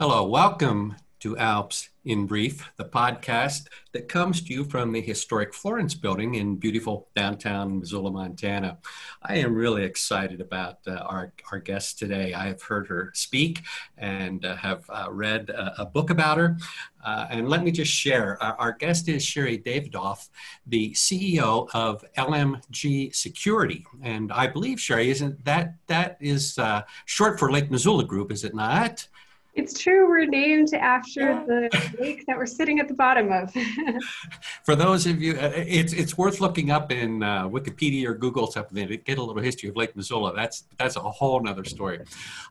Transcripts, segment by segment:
Hello, welcome to Alps in Brief, the podcast that comes to you from the historic Florence building in beautiful downtown Missoula, Montana. I am really excited about uh, our, our guest today. I have heard her speak and uh, have uh, read a, a, book about her. Uh, and let me just share our, our, guest is Sherri Davidoff, the CEO of LMG Security. And I believe, Sherri, isn't that that is uh, short for Lake Missoula Group, is it not? It's true. We're named after the lake that we're sitting at the bottom of. For those of you, uh, it's it's worth looking up in uh, Wikipedia or Google something to get a little history of Lake Missoula. That's that's a whole other story.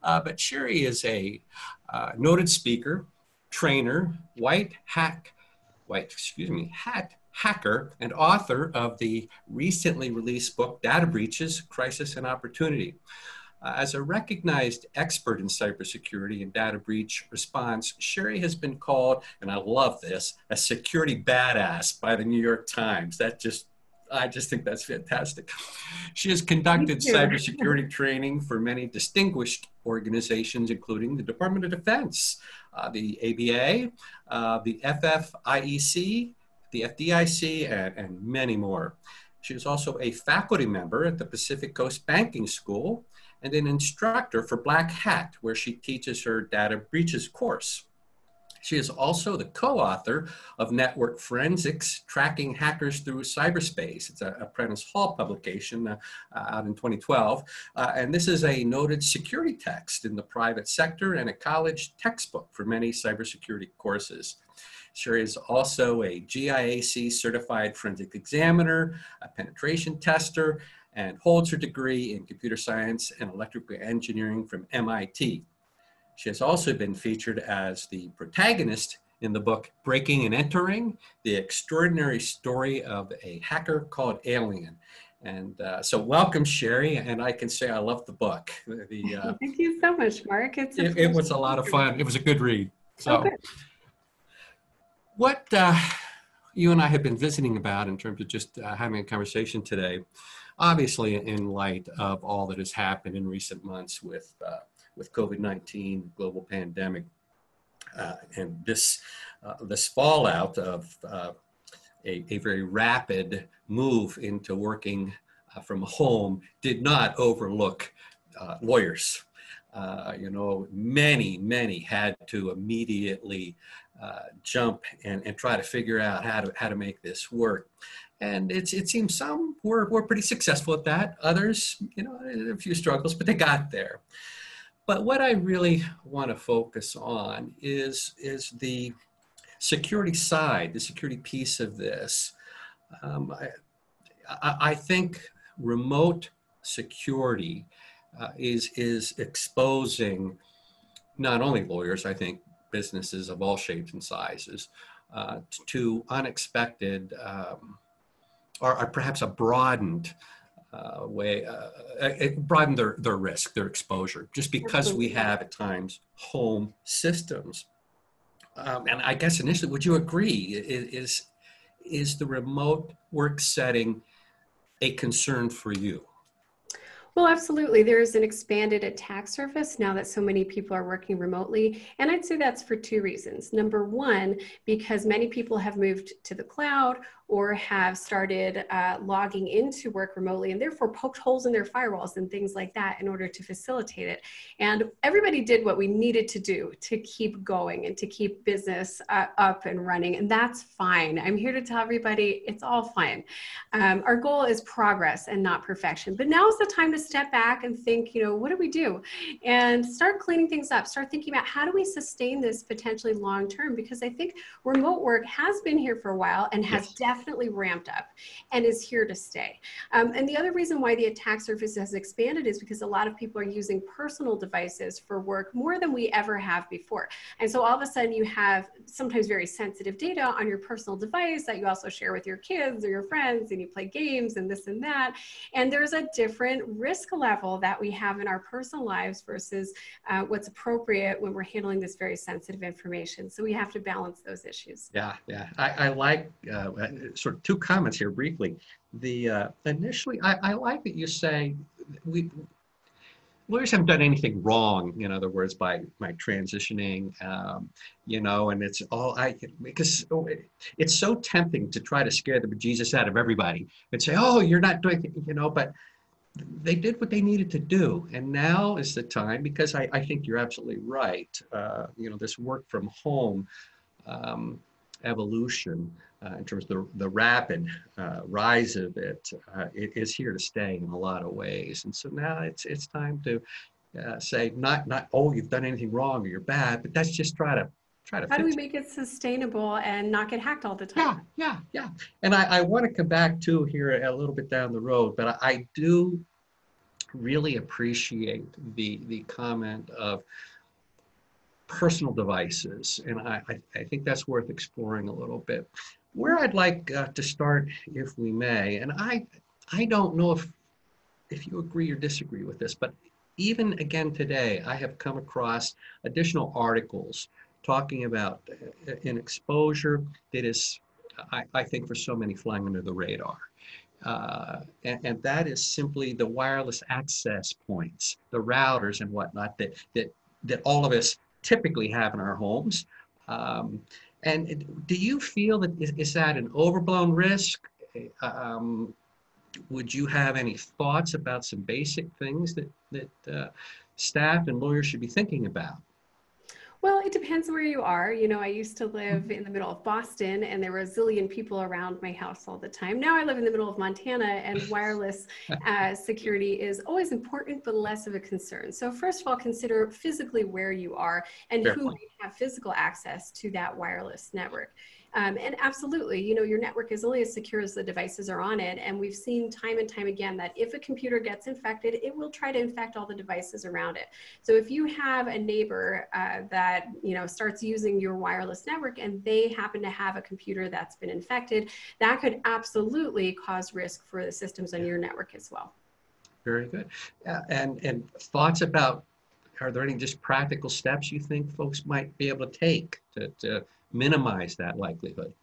Uh, but Sherri is a uh, noted speaker, trainer, white hack, white excuse me, hat hacker, and author of the recently released book Data Breaches: Crisis and Opportunity. Uh, as a recognized expert in cybersecurity and data breach response, Sherri has been called, and I love this, a security badass by the New York Times. That just I just think that's fantastic. She has conducted cybersecurity training for many distinguished organizations, including the Department of Defense, uh, the ABA, uh, the FFIEC, the FDIC, and, and many more. She is also a faculty member at the Pacific Coast Banking School and an instructor for Black Hat, where she teaches her data breaches course. She is also the co-author of Network Forensics, Tracking Hackers Through Cyberspace. It's a, Prentice Hall publication uh, uh, out in 2012. Uh, and this is a noted security text in the private sector and a college textbook for many cybersecurity courses. Sherri is also a GIAC certified forensic examiner, a penetration tester, and holds her degree in computer science and electrical engineering from MIT. She has also been featured as the protagonist in the book Breaking and Entering, the extraordinary story of a hacker called Alien. And uh, so, welcome, Sherri. And I can say I love the book. The, uh, Thank you so much, Mark. It's it, it, was a lot of fun. It was a good read. So, oh, good. what uh, you and I have been visiting about in terms of just uh, having a conversation today obviously in light of all that has happened in recent months with, uh, with COVID-19, global pandemic, uh, and this, uh, this fallout of uh, a, a, very rapid move into working uh, from home did not overlook uh, lawyers. you know, many, many had to immediately jump and, and try to figure out how to, how to make this work and it's, it seems some were, were pretty successful at that. Others, you know, a few struggles, but they got there. But what I really want to focus on is, is the security side, the security piece of this. Um, I, I, think remote security uh, is, is exposing not only lawyers, I think businesses of all shapes and sizes, uh, to unexpected um, or, or perhaps a broadened uh, way, uh, it broadened their, their risk, their exposure, just because we have at times home systems. Um, and I guess initially, would you agree? Is, is the remote work setting a concern for you? Well, absolutely. There is an expanded attack surface now that so many people are working remotely. And I'd say that's for two reasons. Number one, because many people have moved to the cloud or have started uh, logging into work remotely and therefore poked holes in their firewalls and things like that in order to facilitate it. And everybody did what we needed to do to keep going and to keep business uh, up and running. And that's fine. I'm here to tell everybody it's all fine. Um, our goal is progress and not perfection. But now is the time to step back and think, you know, what do we do? And start cleaning things up, start thinking about how do we sustain this potentially long term? Because I think remote work has been here for a while and has yes. definitely ramped up and is here to stay. Um, and the other reason why the attack surface has expanded is because a lot of people are using personal devices for work more than we ever have before. And so all of a sudden you have sometimes very sensitive data on your personal device that you also share with your kids or your friends and you play games and this and that. And there's a different risk level that we have in our personal lives versus uh, what's appropriate when we're handling this very sensitive information. So we have to balance those issues. Yeah, yeah. I, I like uh, sort of two comments here briefly. The uh, initially, I, I like that you say we lawyers haven't done anything wrong, in other words, by by transitioning, um, you know, and it's all I because it's so tempting to try to scare the bejesus out of everybody and say, oh, you're not doing, you know, but they did what they needed to do, and now is the time because I, I think you're absolutely right. Uh, you know, this work from home um, evolution uh, in terms of the, the rapid uh, rise of it, uh, it is here to stay in a lot of ways. And so now it's it's time to uh, say not not oh you've done anything wrong or you're bad, but let's just try to try to. How do we make it sustainable and not get hacked all the time? Yeah, yeah, yeah. And I, I want to come back to here a little bit down the road, but I, I do really appreciate the the comment of personal devices, and I, I, I think that's worth exploring a little bit where I'd like uh, to start, if we may, and I, I don't know if, if you agree or disagree with this, but even again today, I have come across additional articles talking about uh, an exposure that is, I, I think, for so many flying under the radar. Uh, and, and, that is simply the wireless access points, the routers and whatnot that, that, that all of us typically have in our homes. Um, and do you feel that is, is that an overblown risk? Um, would you have any thoughts about some basic things that that uh, staff and lawyers should be thinking about? Well, it depends where you are. You know, I used to live in the middle of Boston and there were a zillion people around my house all the time. Now I live in the middle of Montana and wireless uh, security is always important, but less of a concern. So, first of all, consider physically where you are and Fair who point. might have physical access to that wireless network. Um, and absolutely, you know, your network is only as secure as the devices are on it. And we've seen time and time again that if a computer gets infected, it will try to infect all the devices around it. So if you have a neighbor uh, that, you know, starts using your wireless network and they happen to have a computer that's been infected, that could absolutely cause risk for the systems on your network as well. Very good. Uh, and, and thoughts about, are there any just practical steps you think folks might be able to take to, to minimize that likelihood?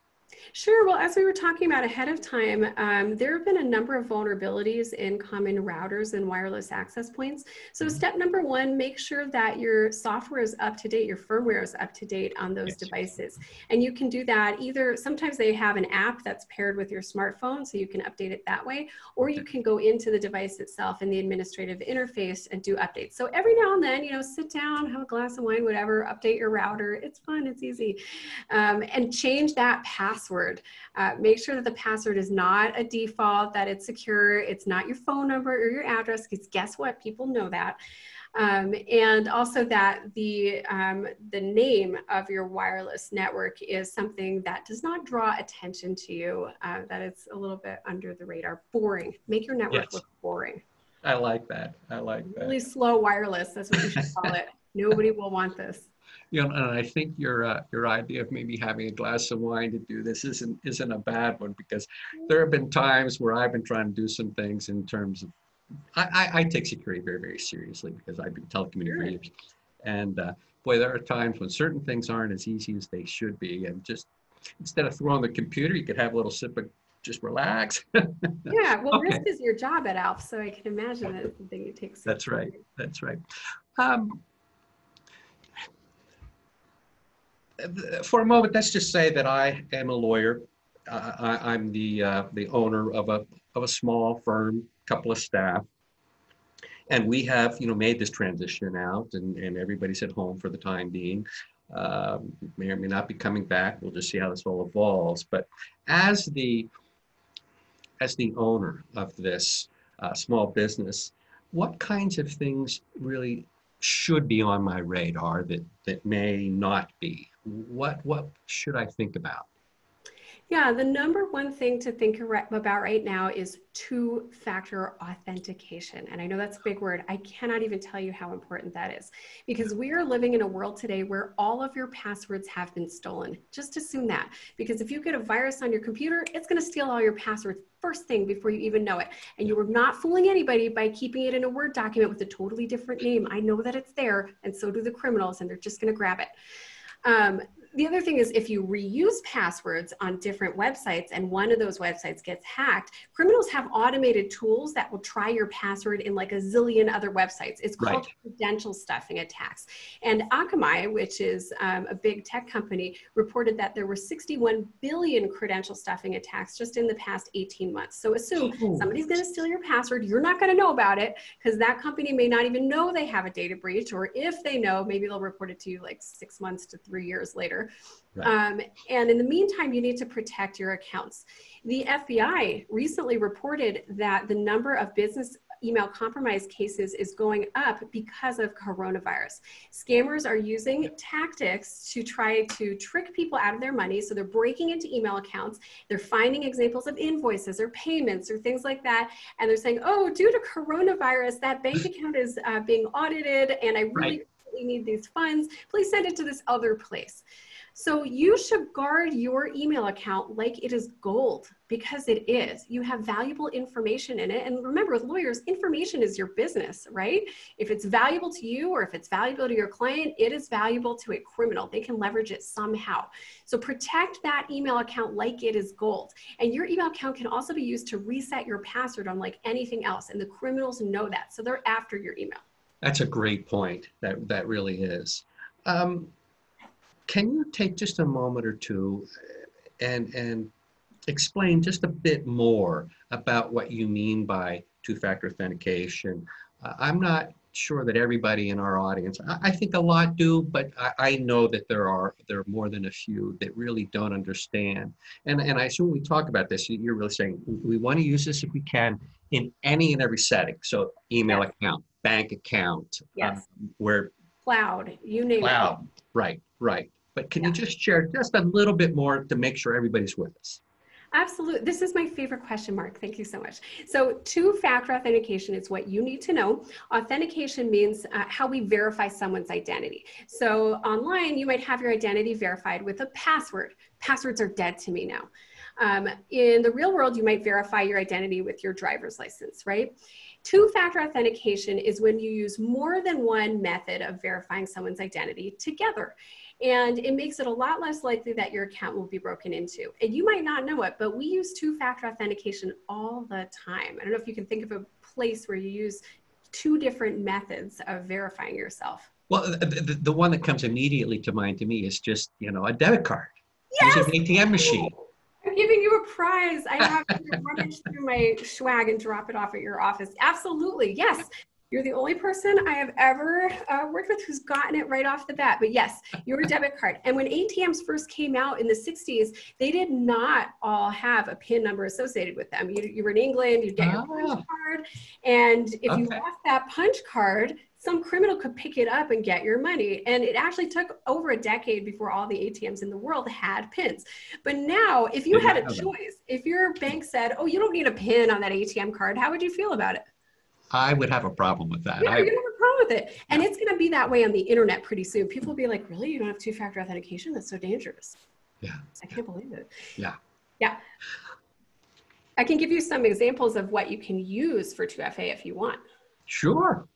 Sure. Well, as we were talking about ahead of time, um, there have been a number of vulnerabilities in common routers and wireless access points. So, mm-hmm. step number one, make sure that your software is up to date, your firmware is up to date on those yes. devices. And you can do that either, sometimes they have an app that's paired with your smartphone, so you can update it that way, or you can go into the device itself in the administrative interface and do updates. So, every now and then, you know, sit down, have a glass of wine, whatever, update your router. It's fun, it's easy. Um, and change that password password. Uh, make sure that the password is not a default, that it's secure, it's not your phone number or your address, because guess what? People know that. Um, and also that the, um, the name of your wireless network is something that does not draw attention to you, uh, that it's a little bit under the radar. Boring. Make your network yes. look boring. I like that. I like that. Really slow wireless. That's what you should call it. Nobody will want this you know, and I think your uh, your idea of maybe having a glass of wine to do this isn't isn't a bad one because there have been times where I've been trying to do some things in terms of I, I, I take security very very seriously because I've been telecommunications, sure. and uh, boy, there are times when certain things aren't as easy as they should be, and just instead of throwing the computer, you could have a little sip of just relax. yeah, well, okay. risk is your job at ALPS, so I can imagine that it's something you take. That's right. That's right. Um, for a moment, let's just say that I am a lawyer. I, am the uh, the owner of a of a small firm, couple of staff, and we have you know made this transition out, and and everybody's at home for the time being. Uh, may or may not be coming back. We'll just see how this all evolves. But as the as the owner of this uh, small business, what kinds of things really should be on my radar that that may not be? What what should I think about? Yeah, the number one thing to think about right now is two factor authentication. And I know that's a big word. I cannot even tell you how important that is because we are living in a world today where all of your passwords have been stolen. Just assume that because if you get a virus on your computer, it's going to steal all your passwords first thing before you even know it. And you are not fooling anybody by keeping it in a Word document with a totally different name. I know that it's there, and so do the criminals, and they're just going to grab it. Um, the other thing is if you reuse passwords on different websites and one of those websites gets hacked, criminals have automated tools that will try your password in like a zillion other websites. It's called right. credential stuffing attacks. And Akamai, which is um, a big tech company, reported that there were 61 billion credential stuffing attacks just in the past 18 months. So assume Ooh. somebody's going to steal your password. You're not going to know about it because that company may not even know they have a data breach, or if they know, maybe they'll report it to you like six months to three years later. Right. Um, and in the meantime, you need to protect your accounts. The FBI recently reported that the number of business email compromise cases is going up because of coronavirus. Scammers are using tactics to try to trick people out of their money. So they're breaking into email accounts, they're finding examples of invoices or payments or things like that. And they're saying, oh, due to coronavirus, that bank account is uh, being audited and I really right need these funds. Please send it to this other place. So you should guard your email account like it is gold because it is. You have valuable information in it. And remember, with lawyers, information is your business, right? If it's valuable to you or if it's valuable to your client, it is valuable to a criminal. They can leverage it somehow. So protect that email account like it is gold. And your email account can also be used to reset your password on like anything else. And the criminals know that. So they're after your email. That's a great point. That that really is. Um, can you take just a moment or two and and explain just a bit more about what you mean by two-factor authentication? Uh, I'm not sure that everybody in our audience, I, I think a lot do, but I, I, know that there are there are more than a few that really don't understand. And and I assume we talk about this. You're really saying we want to use this if we can in any and every setting. So email yes. account, bank account, yes. Um, where cloud, you name cloud. it. Right, right. But can yeah. you just share just a little bit more to make sure everybody's with us? Absolutely. This is my favorite question, Mark. Thank you so much. So, two factor authentication is what you need to know. Authentication means uh, how we verify someone's identity. So, online, you might have your identity verified with a password. Passwords are dead to me now. Um, in the real world, you might verify your identity with your driver's license, right? Two factor authentication is when you use more than one method of verifying someone's identity together. And it makes it a lot less likely that your account will be broken into. And you might not know it, but we use two factor authentication all the time. I don't know if you can think of a place where you use two different methods of verifying yourself. Well, the, the, the one that comes immediately to mind to me is just, you know, a debit card. Yes! Use an ATM machine giving you a prize. I have to rummage through my swag and drop it off at your office. Absolutely. Yes. You're the only person I have ever uh, worked with who's gotten it right off the bat. But yes, your debit card. And when ATMs first came out in the 60s, they did not all have a PIN number associated with them. You, you were in England, you'd get oh. your punch ah. card. And if okay. you lost that punch card, some criminal could pick it up and get your money. And it actually took over a decade before all the ATMs in the world had pins. But now, if you had a choice, if your bank said, oh, you don't need a pin on that ATM card, how would you feel about it? I would have a problem with that. Yeah, I, you have a problem with it. And it's going to be that way on the internet pretty soon. People will be like, really? You don't have two factor authentication? That's so dangerous. Yeah. I can't believe it. Yeah. Yeah. I can give you some examples of what you can use for 2FA if you want. Sure.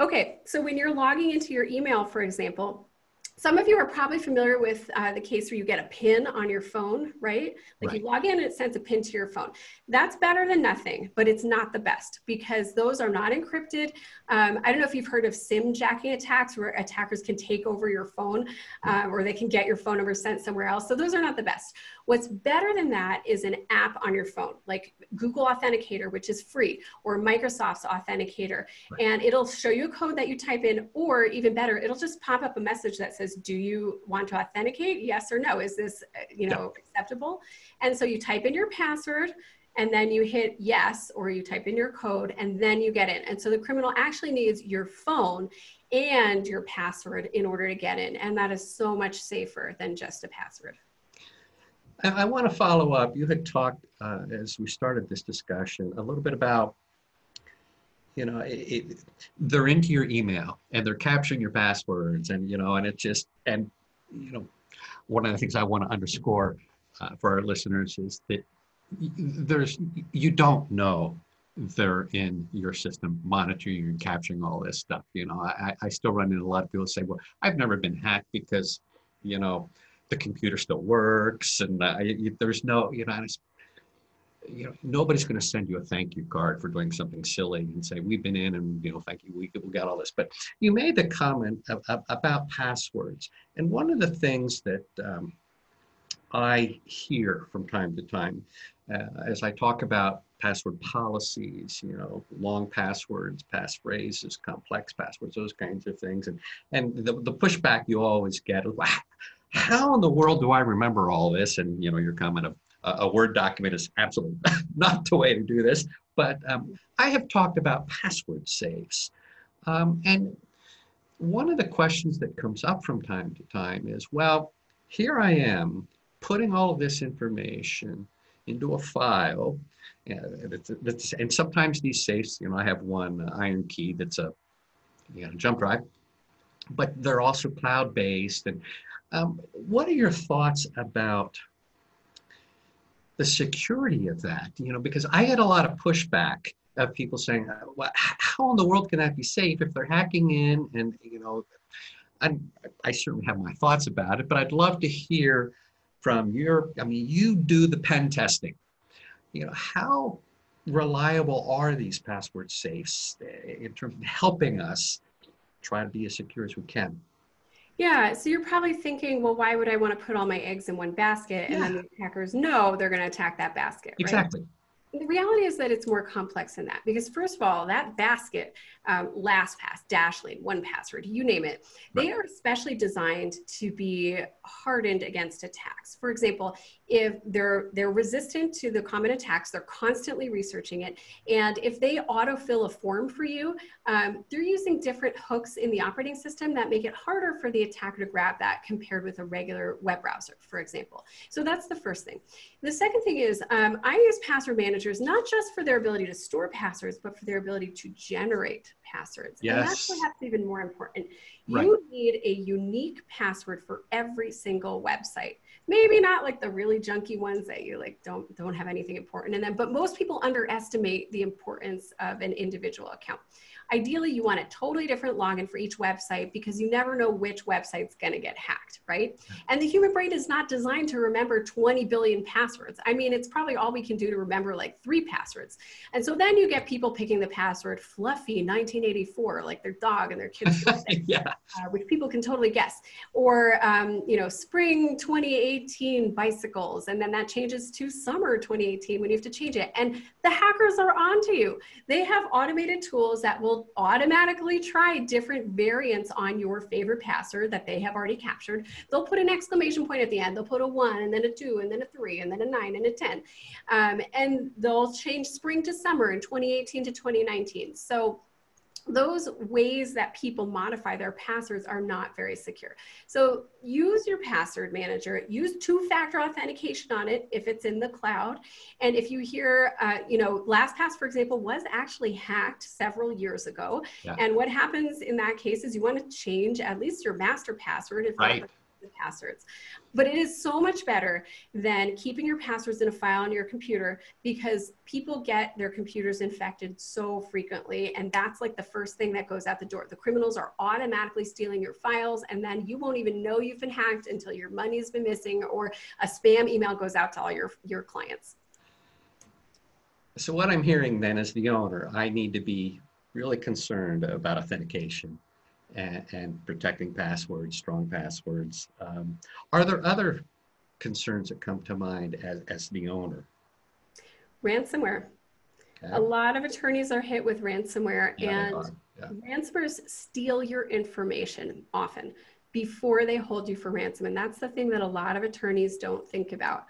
Okay, so when you're logging into your email, for example, some of you are probably familiar with uh, the case where you get a pin on your phone, right? Like right. you log in and it sends a pin to your phone. That's better than nothing, but it's not the best because those are not encrypted. Um, I don't know if you've heard of SIM jacking attacks where attackers can take over your phone uh, or they can get your phone number sent somewhere else. So those are not the best. What's better than that is an app on your phone, like Google Authenticator, which is free, or Microsoft's Authenticator. Right. And it'll show you a code that you type in, or even better, it'll just pop up a message that says, Do you want to authenticate? Yes or no. Is this, uh, you know, yeah. acceptable? And so you type in your password and then you hit yes or you type in your code and then you get in. And so the criminal actually needs your phone and your password in order to get in. And that is so much safer than just a password. I, want to follow up. You had talked uh, as we started this discussion a little bit about, you know, it, it, they're into your email and they're capturing your passwords, and you know, and it just and you know, one of the things I want to underscore uh, for our listeners is that there's you don't know they're in your system monitoring and capturing all this stuff you know i, I still run into a lot of people say well i've never been hacked because you know the computer still works, and uh, you, there's no, you know, you know, nobody's going to send you a thank you card for doing something silly and say we've been in and you know, thank you, we, we got all this. But you made the comment of, of, about passwords, and one of the things that um, I hear from time to time uh, as I talk about password policies, you know, long passwords, passphrases, complex passwords, those kinds of things. And, and the, the pushback you always get is, how in the world do I remember all this? And, you know, your comment of uh, a Word document is absolutely not the way to do this. But um, I have talked about password safes. Um, and one of the questions that comes up from time to time is, well, here I am putting all of this information into a file. and sometimes these safes, you know, I have one IronKey that's a you know, jump drive, but they're also cloud-based. And um, what are your thoughts about the security of that? You know, because I had a lot of pushback of people saying, uh, well, how in the world can that be safe if they're hacking in? And, you know, I, I certainly have my thoughts about it, but I'd love to hear from your, I mean, you do the pen testing. You know, how reliable are these password safes in terms of helping us try to be as secure as we can? Yeah, so you're probably thinking, well, why would I want to put all my eggs in one basket? And yeah. then the attackers know they're going to attack that basket. Exactly. Right? The reality is that it's more complex than that because, first of all, that basket, um, LastPass, Dashlane, 1Password, you name it, right. they are especially designed to be hardened against attacks. For example, if they're they're resistant to the common attacks, they're constantly researching it, and if they autofill a form for you, um, they're using different hooks in the operating system that make it harder for the attacker to grab that compared with a regular web browser, for example. So that's the first thing. The second thing is um, I use password managers not just for their ability to store passwords, but for their ability to generate passwords. Yes. And that's perhaps even more important. Right. You need a unique password for every single website. Maybe not like the really junky ones that you like don't don't have anything important in them, but most people underestimate the importance of an individual account. Ideally, you want a totally different login for each website because you never know which website's going to get hacked, right? And the human brain is not designed to remember 20 billion passwords. I mean, it's probably all we can do to remember like three passwords. And so then you get people picking the password Fluffy 1984, like their dog and their kids, yeah. Uh, which people can totally guess. Or, um, you know, spring 2018 bicycles. And then that changes to summer 2018 when you have to change it. And the hackers are onto you. They have automated tools that will will automatically try different variants on your favorite password that they have already captured. They'll put an exclamation point at the end. They'll put a one and then a two and then a three and then a nine and a 10. Um, and they'll change spring to summer in 2018 to 2019. So those ways that people modify their passwords are not very secure. So use your password manager, use two-factor authentication on it if it's in the cloud. And if you hear, uh, you know, LastPass, for example, was actually hacked several years ago. Yeah. And what happens in that case is you want to change at least your master password if right passwords. But it is so much better than keeping your passwords in a file on your computer because people get their computers infected so frequently. And that's like the first thing that goes out the door. The criminals are automatically stealing your files, and then you won't even know you've been hacked until your money's been missing or a spam email goes out to all your, your clients. So, what I'm hearing then as the owner, I need to be really concerned about authentication and, and protecting passwords, strong passwords. Um, are there other concerns that come to mind as, as the owner? Ransomware. Okay. A lot of attorneys are hit with ransomware, yeah, and yeah. ransomers steal your information often before they hold you for ransom. And that's the thing that a lot of attorneys don't think about.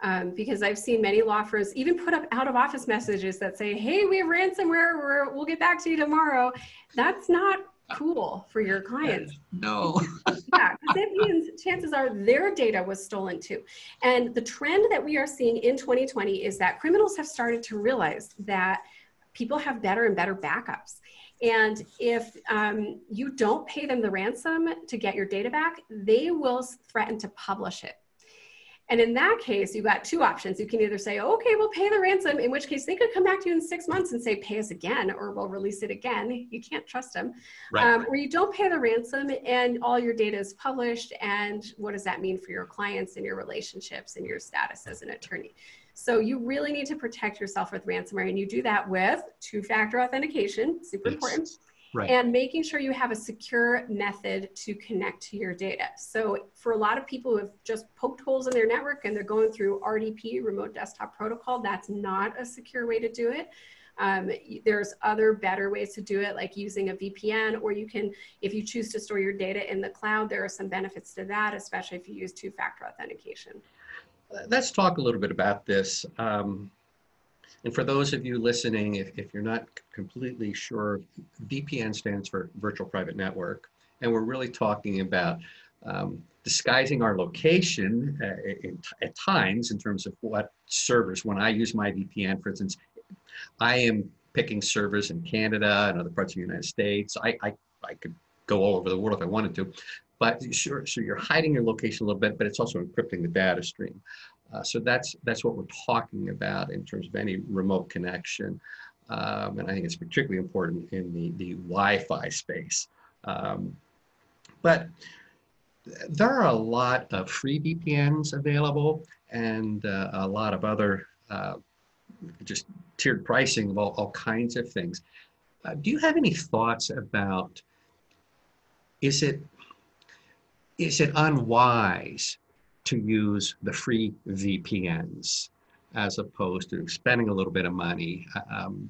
Um, because I've seen many law firms even put up out of office messages that say, hey, we have ransomware, we will get back to you tomorrow. That's not cool for your clients. No. yeah, because that means chances are their data was stolen too. And the trend that we are seeing in 2020 is that criminals have started to realize that people have better and better backups. And if um, you don't pay them the ransom to get your data back, they will threaten to publish it. And in that case, you've got two options. You can either say, okay, we'll pay the ransom, in which case they could come back to you in six months and say, pay us again, or we'll release it again. You can't trust them. Right. Um, or you don't pay the ransom and all your data is published. And what does that mean for your clients and your relationships and your status as an attorney? So you really need to protect yourself with ransomware. And you do that with two factor authentication, super important Right. And making sure you have a secure method to connect to your data. So, for a lot of people who have just poked holes in their network and they're going through RDP, remote desktop protocol, that's not a secure way to do it. Um, there's other better ways to do it, like using a VPN, or you can, if you choose to store your data in the cloud, there are some benefits to that, especially if you use two factor authentication. Let's talk a little bit about this. Um, and for those of you listening, if, if you're not completely sure, VPN stands for Virtual Private Network. And we're really talking about um, disguising our location uh, in, at times in terms of what servers. When I use my VPN, for instance, I am picking servers in Canada and other parts of the United States. I, I, I could go all over the world if I wanted to. But sure, so you're hiding your location a little bit, but it's also encrypting the data stream. Uh, so that's that's what we're talking about in terms of any remote connection, um, and I think it's particularly important in the the Wi-Fi space. Um, but there are a lot of free VPNs available, and uh, a lot of other uh, just tiered pricing of all, all kinds of things. Uh, do you have any thoughts about is it is it unwise to use the free VPNs as opposed to spending a little bit of money. Um,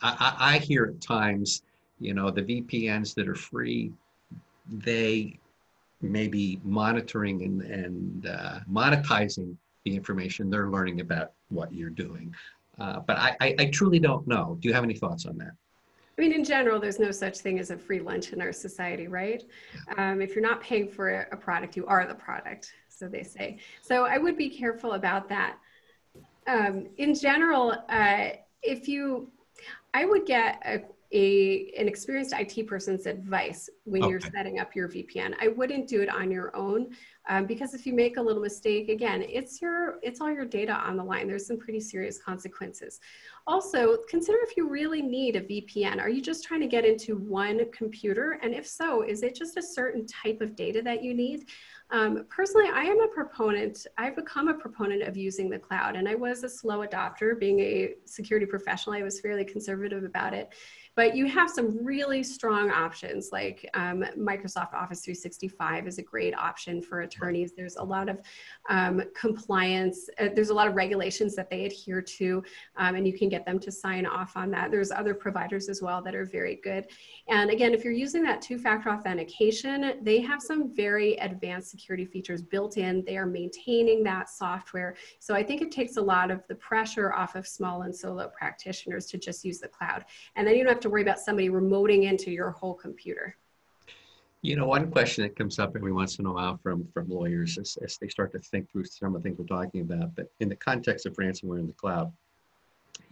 I, I, hear at times, you know, the VPNs that are free, they may be monitoring and, and uh, monetizing the information they're learning about what you're doing. Uh, but I, I, I truly don't know. Do you have any thoughts on that? I mean, in general, there's no such thing as a free lunch in our society, right? Um, if you're not paying for a product, you are the product, so they say. So I would be careful about that. Um, in general, uh, if you, I would get a, a, an experienced IT person's advice when okay. you're setting up your VPN. I wouldn't do it on your own um, because if you make a little mistake, again, it's your it's all your data on the line. There's some pretty serious consequences. Also, consider if you really need a VPN. Are you just trying to get into one computer? And if so, is it just a certain type of data that you need? Um, personally, I am a proponent, I've become a proponent of using the cloud, and I was a slow adopter. Being a security professional, I was fairly conservative about it. But you have some really strong options like um, Microsoft Office 365 is a great option for attorneys. There's a lot of um, compliance, uh, there's a lot of regulations that they adhere to, um, and you can get them to sign off on that. There's other providers as well that are very good. And again, if you're using that two factor authentication, they have some very advanced security features built in. They are maintaining that software. So I think it takes a lot of the pressure off of small and solo practitioners to just use the cloud. And then you don't have to worry about somebody remoting into your whole computer. You know, one question that comes up every once in a while from, from lawyers as, as they start to think through some of the things we're talking about, but in the context of ransomware in the cloud,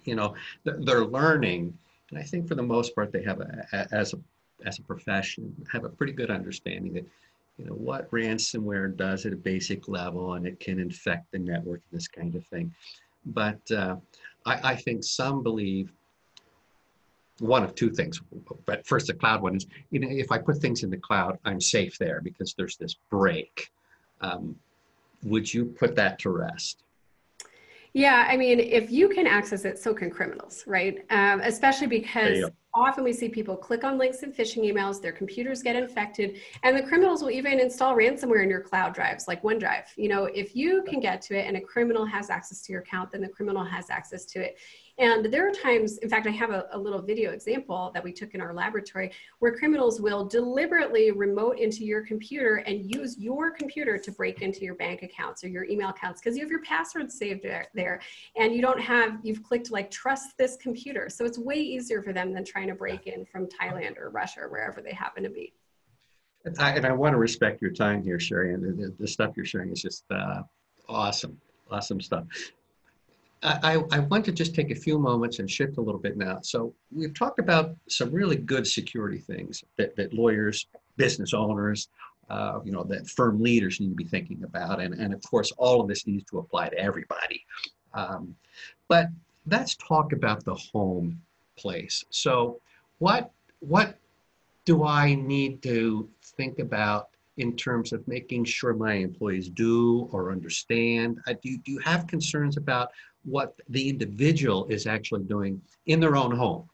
you know, they're learning, and I think for the most part they have, a, as, a, as a profession, have a pretty good understanding that, you know, what ransomware does at a basic level, and it can infect the network, and this kind of thing. But uh, I, I think some believe one of two things. But first, the cloud one is, you know, if I put things in the cloud, I'm safe there because there's this break. Um, would you put that to rest? Yeah, I mean, if you can access it, so can criminals, right? Um, especially because often we see people click on links in phishing emails, their computers get infected, and the criminals will even install ransomware in your cloud drives, like OneDrive. You know, if you can get to it and a criminal has access to your account, then the criminal has access to it. And there are times, in fact, I have a, a, little video example that we took in our laboratory where criminals will deliberately remote into your computer and use your computer to break into your bank accounts or your email accounts because you have your passwords saved there, there and you don't have, you've clicked like trust this computer. So it's way easier for them than trying to break in from Thailand or Russia or wherever they happen to be. And I, and I want to respect your time here, Sherri, and the, the stuff you're sharing is just uh, awesome, awesome stuff. I, I want to just take a few moments and shift a little bit now. So we've talked about some really good security things that, that lawyers, business owners uh, you know, that firm leaders need to be thinking about. And, and of course, all of this needs to apply to everybody. Um, but let's talk about the home place. So what, what do I need to think about in terms of making sure my employees do or understand? Uh, do, do you have concerns about what the individual is actually doing in their own home?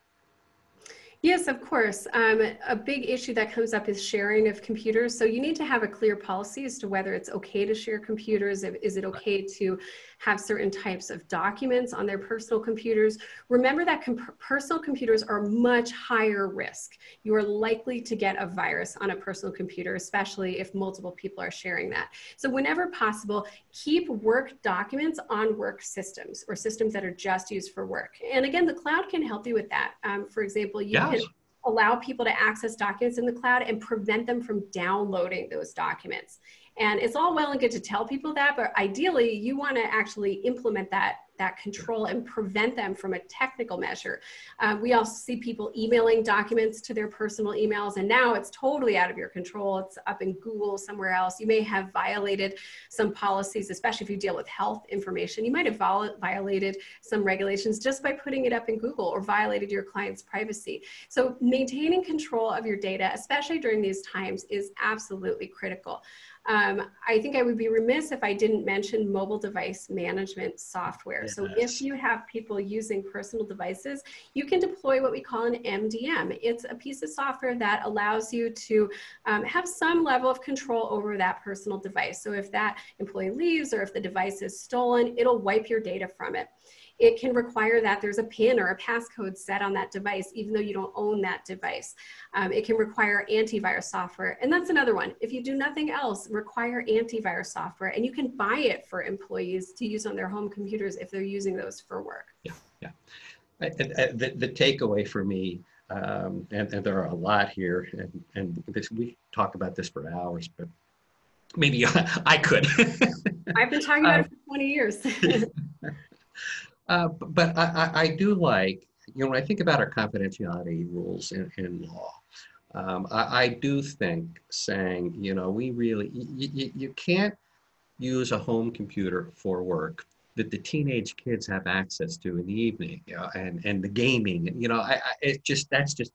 Yes, of course. Um, a big issue that comes up is sharing of computers. So you need to have a clear policy as to whether it's okay to share computers. Is it okay to have certain types of documents on their personal computers? Remember that comp personal computers are much higher risk. You are likely to get a virus on a personal computer, especially if multiple people are sharing that. So whenever possible, keep work documents on work systems or systems that are just used for work. And again, the cloud can help you with that. Um, for example, you yes. can allow people to access documents in the cloud and prevent them from downloading those documents. And it's all well and good to tell people that, but ideally you want to actually implement that that control and prevent them from a technical measure. Uh, we also see people emailing documents to their personal emails, and now it's totally out of your control. It's up in Google somewhere else. You may have violated some policies, especially if you deal with health information. You might have violated some regulations just by putting it up in Google or violated your client's privacy. So maintaining control of your data, especially during these times, is absolutely critical. Um, I think I would be remiss if I didn't mention mobile device management software. Yes. So if you have people using personal devices, you can deploy what we call an MDM. It's a piece of software that allows you to um, have some level of control over that personal device. So if that employee leaves or if the device is stolen, it'll wipe your data from it it can require that there's a PIN or a passcode set on that device, even though you don't own that device. Um, it can require antivirus software. And that's another one. If you do nothing else, require antivirus software. And you can buy it for employees to use on their home computers if they're using those for work. Yeah, yeah. the, the takeaway for me, um, and, and, there are a lot here, and, and this, we talk about this for hours, but maybe I could. I've been talking about uh, it for 20 years. Uh, but I, I, do like, you know, when I think about our confidentiality rules in, in law, um, I, I, do think saying, you know, we really, you, you can't use a home computer for work that the teenage kids have access to in the evening, you know, and, and the gaming, and, you know, I, I, it just, that's just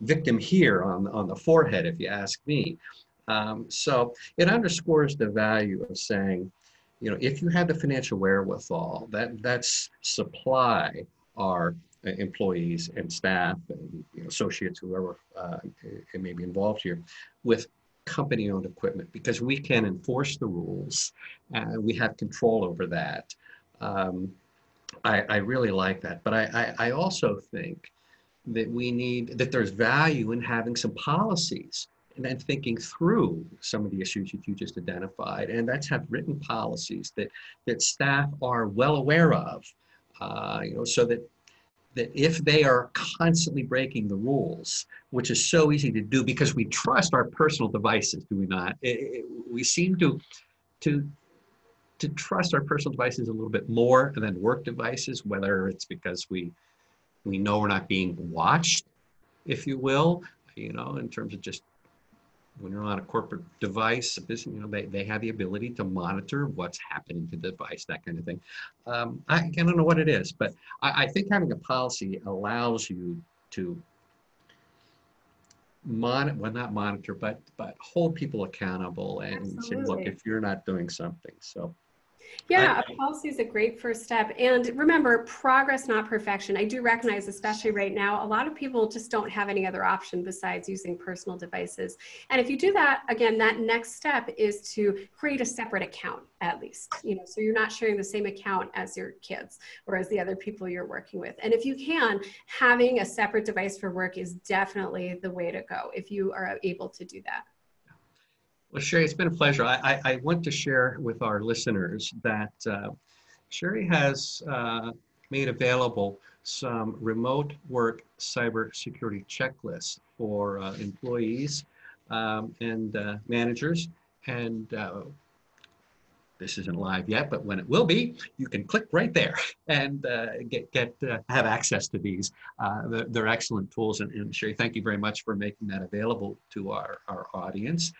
victim here on, on the forehead, if you ask me. Um, so it underscores the value of saying, you know, if you have the financial wherewithal, that that's supply our employees and staff and you know, associates, whoever uh, may be involved here, with company-owned equipment because we can enforce the rules and we have control over that. Um, I, I, really like that, but I, I, I also think that we need that there's value in having some policies and then thinking through some of the issues that you just identified. And that's have written policies that, that staff are well aware of, uh, you know, so that, that if they are constantly breaking the rules, which is so easy to do because we trust our personal devices, do we not? It, it, we seem to, to, to trust our personal devices a little bit more than work devices, whether it's because we, we know we're not being watched, if you will, you know, in terms of just when you're on a corporate device, you know, they, they have the ability to monitor what's happening to the device, that kind of thing. Um, I, I don't know what it is, but I, I think having a policy allows you to monitor, well, not monitor, but but hold people accountable and Absolutely. say, look, if you're not doing something, so yeah, a policy is a great first step. And remember, progress, not perfection. I do recognize, especially right now, a lot of people just don't have any other option besides using personal devices. And if you do that, again, that next step is to create a separate account at least, you know, so you're not sharing the same account as your kids or as the other people you're working with. And if you can, having a separate device for work is definitely the way to go if you are able to do that. Well, Sherri, it's been a pleasure. I, I, I want to share with our listeners that uh, Sherri has uh, made available some remote work cybersecurity checklists for uh, employees um, and uh, managers. And uh, this isn't live yet, but when it will be, you can click right there and uh, get get have access to these. They're, they're, excellent tools, and, and Sherri, thank you very much for making that available to our our audience.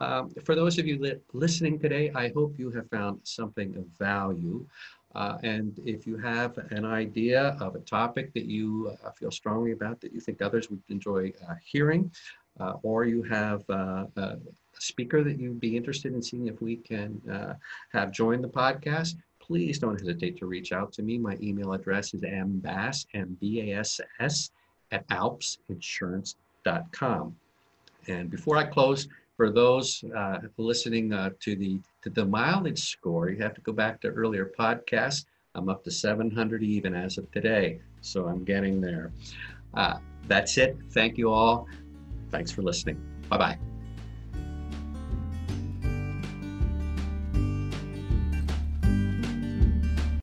Um, for those of you li- listening today, I hope you have found something of value. Uh, and if you have an idea of a topic that you uh, feel strongly about that you think others would enjoy uh, hearing, uh, or you have uh, a speaker that you'd be interested in seeing if we can uh, have join the podcast, please don't hesitate to reach out to me. My email address is mbass, M-B-A-S-S, at alpsinsurance.com. And before I close, for those uh, listening uh, to the to the mileage score, you have to go back to earlier podcasts. I'm up to 700 even as of today, so I'm getting there. Uh, that's it. Thank you all. Thanks for listening. Bye bye.